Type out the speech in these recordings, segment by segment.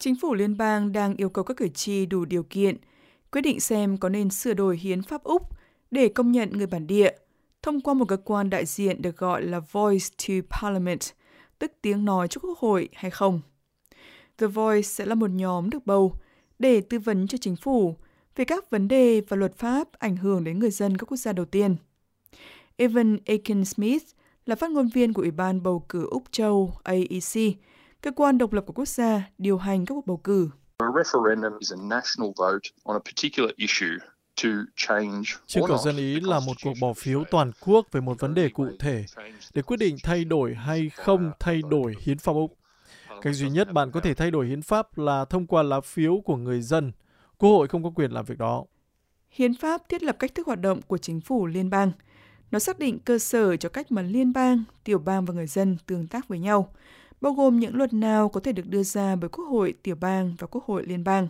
Chính phủ liên bang đang yêu cầu các cử tri đủ điều kiện quyết định xem có nên sửa đổi hiến pháp Úc để công nhận người bản địa thông qua một cơ quan đại diện được gọi là Voice to Parliament, tức tiếng nói cho Quốc hội hay không. The Voice sẽ là một nhóm được bầu để tư vấn cho chính phủ về các vấn đề và luật pháp ảnh hưởng đến người dân các quốc gia đầu tiên. Evan Aiken Smith là phát ngôn viên của Ủy ban bầu cử Úc Châu AEC, cơ quan độc lập của quốc gia điều hành các cuộc bầu cử. Trưng cầu dân Ý là một cuộc bỏ phiếu toàn quốc về một vấn đề cụ thể để quyết định thay đổi hay không thay đổi hiến pháp Úc. Cách duy nhất bạn có thể thay đổi hiến pháp là thông qua lá phiếu của người dân. Quốc hội không có quyền làm việc đó. Hiến pháp thiết lập cách thức hoạt động của chính phủ liên bang. Nó xác định cơ sở cho cách mà liên bang, tiểu bang và người dân tương tác với nhau, bao gồm những luật nào có thể được đưa ra bởi Quốc hội, tiểu bang và Quốc hội liên bang.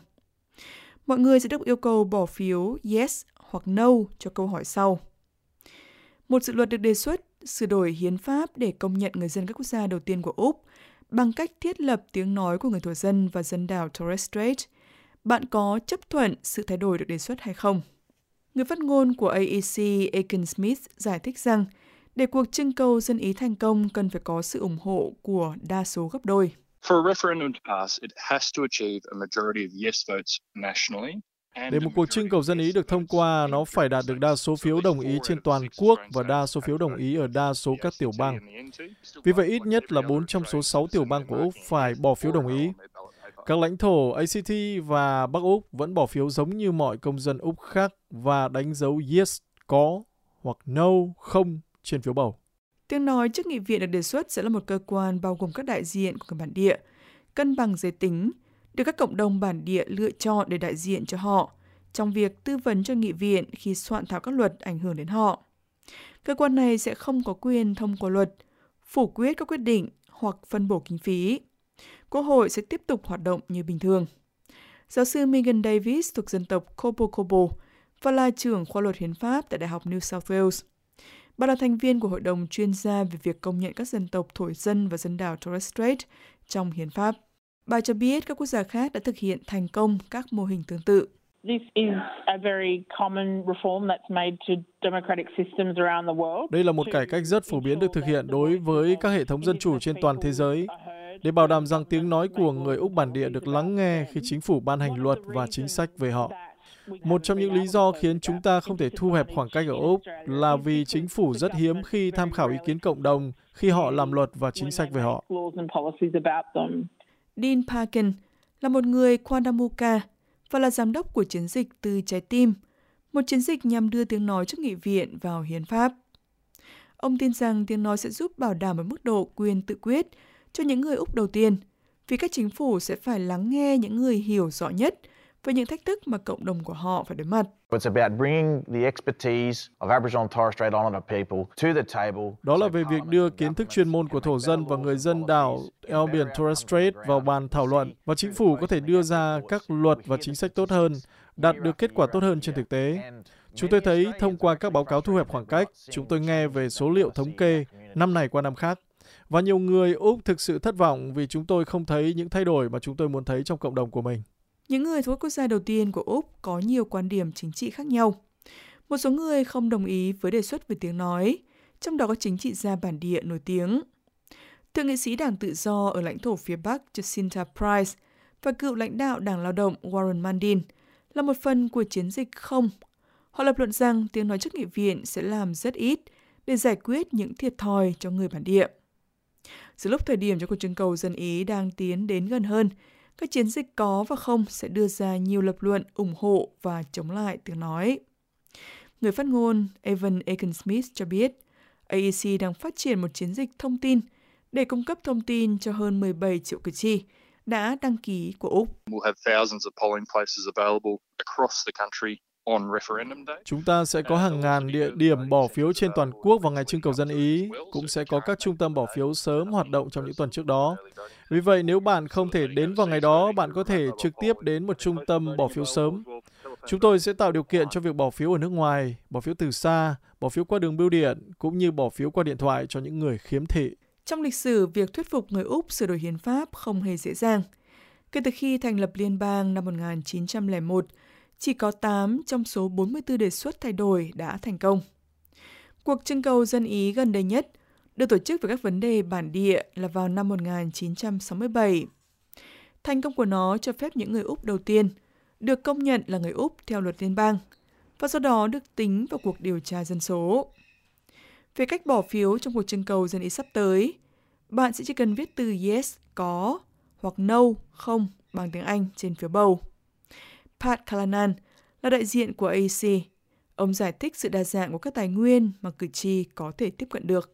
Mọi người sẽ được yêu cầu bỏ phiếu yes hoặc no cho câu hỏi sau. Một dự luật được đề xuất sửa đổi hiến pháp để công nhận người dân các quốc gia đầu tiên của Úc bằng cách thiết lập tiếng nói của người thổ dân và dân đảo Torres Strait. Bạn có chấp thuận sự thay đổi được đề xuất hay không? Người phát ngôn của AEC Aiken Smith, giải thích rằng để cuộc trưng cầu dân Ý thành công cần phải có sự ủng hộ của đa số gấp đôi. For a referendum to pass, it has to achieve a majority of yes votes nationally để một cuộc trưng cầu dân Ý được thông qua, nó phải đạt được đa số phiếu đồng ý trên toàn quốc và đa số phiếu đồng ý ở đa số các tiểu bang. Vì vậy, ít nhất là 4 trong số 6 tiểu bang của Úc phải bỏ phiếu đồng ý. Các lãnh thổ ACT và Bắc Úc vẫn bỏ phiếu giống như mọi công dân Úc khác và đánh dấu yes có hoặc no không trên phiếu bầu. Tiếng nói trước nghị viện được đề xuất sẽ là một cơ quan bao gồm các đại diện của người bản địa, cân bằng giới tính, được các cộng đồng bản địa lựa chọn để đại diện cho họ trong việc tư vấn cho nghị viện khi soạn thảo các luật ảnh hưởng đến họ. Cơ quan này sẽ không có quyền thông qua luật, phủ quyết các quyết định hoặc phân bổ kinh phí. Quốc hội sẽ tiếp tục hoạt động như bình thường. Giáo sư Megan Davis thuộc dân tộc Kobo Kobo và là trưởng khoa luật hiến pháp tại Đại học New South Wales. Bà là thành viên của Hội đồng chuyên gia về việc công nhận các dân tộc thổ dân và dân đảo Torres Strait trong hiến pháp. Bà cho biết các quốc gia khác đã thực hiện thành công các mô hình tương tự. Đây là một cải cách rất phổ biến được thực hiện đối với các hệ thống dân chủ trên toàn thế giới để bảo đảm rằng tiếng nói của người Úc bản địa được lắng nghe khi chính phủ ban hành luật và chính sách về họ. Một trong những lý do khiến chúng ta không thể thu hẹp khoảng cách ở Úc là vì chính phủ rất hiếm khi tham khảo ý kiến cộng đồng khi họ làm luật và chính sách về họ. Dean Parkin là một người Quandamuka và là giám đốc của chiến dịch Từ Trái Tim, một chiến dịch nhằm đưa tiếng nói trước nghị viện vào hiến pháp. Ông tin rằng tiếng nói sẽ giúp bảo đảm ở mức độ quyền tự quyết cho những người Úc đầu tiên, vì các chính phủ sẽ phải lắng nghe những người hiểu rõ nhất về những thách thức mà cộng đồng của họ phải đối mặt. Đó là về việc đưa kiến thức chuyên môn của thổ dân và người dân đảo eo biển Torres Strait vào bàn thảo luận và chính phủ có thể đưa ra các luật và chính sách tốt hơn, đạt được kết quả tốt hơn trên thực tế. Chúng tôi thấy thông qua các báo cáo thu hẹp khoảng cách, chúng tôi nghe về số liệu thống kê năm này qua năm khác. Và nhiều người Úc thực sự thất vọng vì chúng tôi không thấy những thay đổi mà chúng tôi muốn thấy trong cộng đồng của mình. Những người thuộc quốc gia đầu tiên của Úc có nhiều quan điểm chính trị khác nhau. Một số người không đồng ý với đề xuất về tiếng nói, trong đó có chính trị gia bản địa nổi tiếng. Thượng nghị sĩ Đảng Tự do ở lãnh thổ phía Bắc Jacinta Price và cựu lãnh đạo Đảng Lao động Warren Mundine là một phần của chiến dịch không. Họ lập luận rằng tiếng nói trước nghị viện sẽ làm rất ít để giải quyết những thiệt thòi cho người bản địa. Giữa lúc thời điểm cho cuộc trưng cầu dân Ý đang tiến đến gần hơn, các chiến dịch có và không sẽ đưa ra nhiều lập luận ủng hộ và chống lại tiếng nói. Người phát ngôn Evan Aiken Smith cho biết, AEC đang phát triển một chiến dịch thông tin để cung cấp thông tin cho hơn 17 triệu cử tri đã đăng ký của Úc. We'll Chúng ta sẽ có hàng ngàn địa điểm bỏ phiếu trên toàn quốc vào ngày trưng cầu dân Ý, cũng sẽ có các trung tâm bỏ phiếu sớm hoạt động trong những tuần trước đó. Vì vậy, nếu bạn không thể đến vào ngày đó, bạn có thể trực tiếp đến một trung tâm bỏ phiếu sớm. Chúng tôi sẽ tạo điều kiện cho việc bỏ phiếu ở nước ngoài, bỏ phiếu từ xa, bỏ phiếu qua đường bưu điện, cũng như bỏ phiếu qua điện thoại cho những người khiếm thị. Trong lịch sử, việc thuyết phục người Úc sửa đổi hiến pháp không hề dễ dàng. Kể từ khi thành lập liên bang năm 1901, chỉ có 8 trong số 44 đề xuất thay đổi đã thành công. Cuộc trưng cầu dân Ý gần đây nhất được tổ chức về các vấn đề bản địa là vào năm 1967. Thành công của nó cho phép những người Úc đầu tiên được công nhận là người Úc theo luật liên bang và sau đó được tính vào cuộc điều tra dân số. Về cách bỏ phiếu trong cuộc trưng cầu dân Ý sắp tới, bạn sẽ chỉ cần viết từ yes, có hoặc no, không bằng tiếng Anh trên phiếu bầu. Pat Callanan là đại diện của AEC. Ông giải thích sự đa dạng của các tài nguyên mà cử tri có thể tiếp cận được.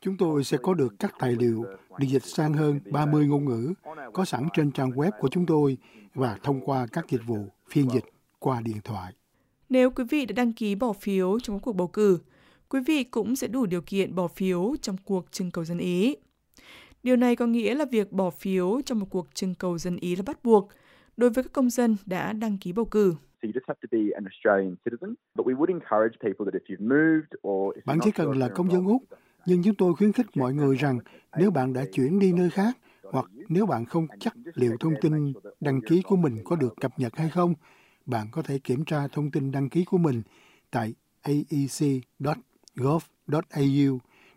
Chúng tôi sẽ có được các tài liệu được dịch sang hơn 30 ngôn ngữ, có sẵn trên trang web của chúng tôi và thông qua các dịch vụ phiên dịch qua điện thoại. Nếu quý vị đã đăng ký bỏ phiếu trong cuộc bầu cử, quý vị cũng sẽ đủ điều kiện bỏ phiếu trong cuộc trưng cầu dân Ý. Điều này có nghĩa là việc bỏ phiếu trong một cuộc trưng cầu dân Ý là bắt buộc đối với các công dân đã đăng ký bầu cử. Bạn chỉ cần là công dân Úc, nhưng chúng tôi khuyến khích mọi người rằng nếu bạn đã chuyển đi nơi khác hoặc nếu bạn không chắc liệu thông tin đăng ký của mình có được cập nhật hay không, bạn có thể kiểm tra thông tin đăng ký của mình tại aec.gov.au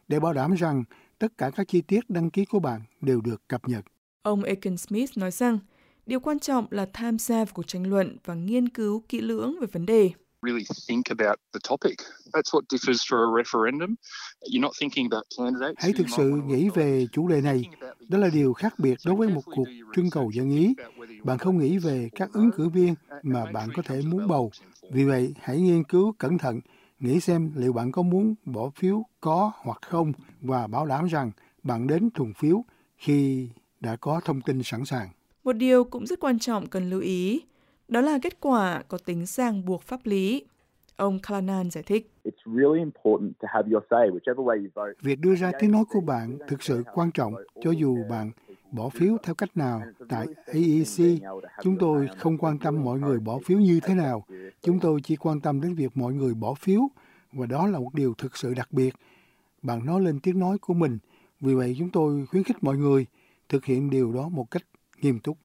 để bảo đảm rằng tất cả các chi tiết đăng ký của bạn đều được cập nhật. Ông Aiken Smith nói rằng, điều quan trọng là tham gia vào cuộc tranh luận và nghiên cứu kỹ lưỡng về vấn đề. Really think about the topic. That's what differs for a referendum. You're not thinking about candidates. Hãy thực sự nghĩ về chủ đề này. Đó là điều khác biệt đối với một cuộc trưng cầu dân ý. Bạn không nghĩ về các ứng cử viên mà bạn có thể muốn bầu. Vì vậy, hãy nghiên cứu cẩn thận nghĩ xem liệu bạn có muốn bỏ phiếu có hoặc không và bảo đảm rằng bạn đến thùng phiếu khi đã có thông tin sẵn sàng. Một điều cũng rất quan trọng cần lưu ý, đó là kết quả có tính ràng buộc pháp lý. Ông Callanan giải thích. Việc đưa ra tiếng nói của bạn thực sự quan trọng cho dù bạn bỏ phiếu theo cách nào. Tại AEC, chúng tôi không quan tâm mọi người bỏ phiếu như thế nào. Chúng tôi chỉ quan tâm đến việc mọi người bỏ phiếu, và đó là một điều thực sự đặc biệt. Bạn nói lên tiếng nói của mình. Vì vậy chúng tôi khuyến khích mọi người thực hiện điều đó một cách nghiêm túc.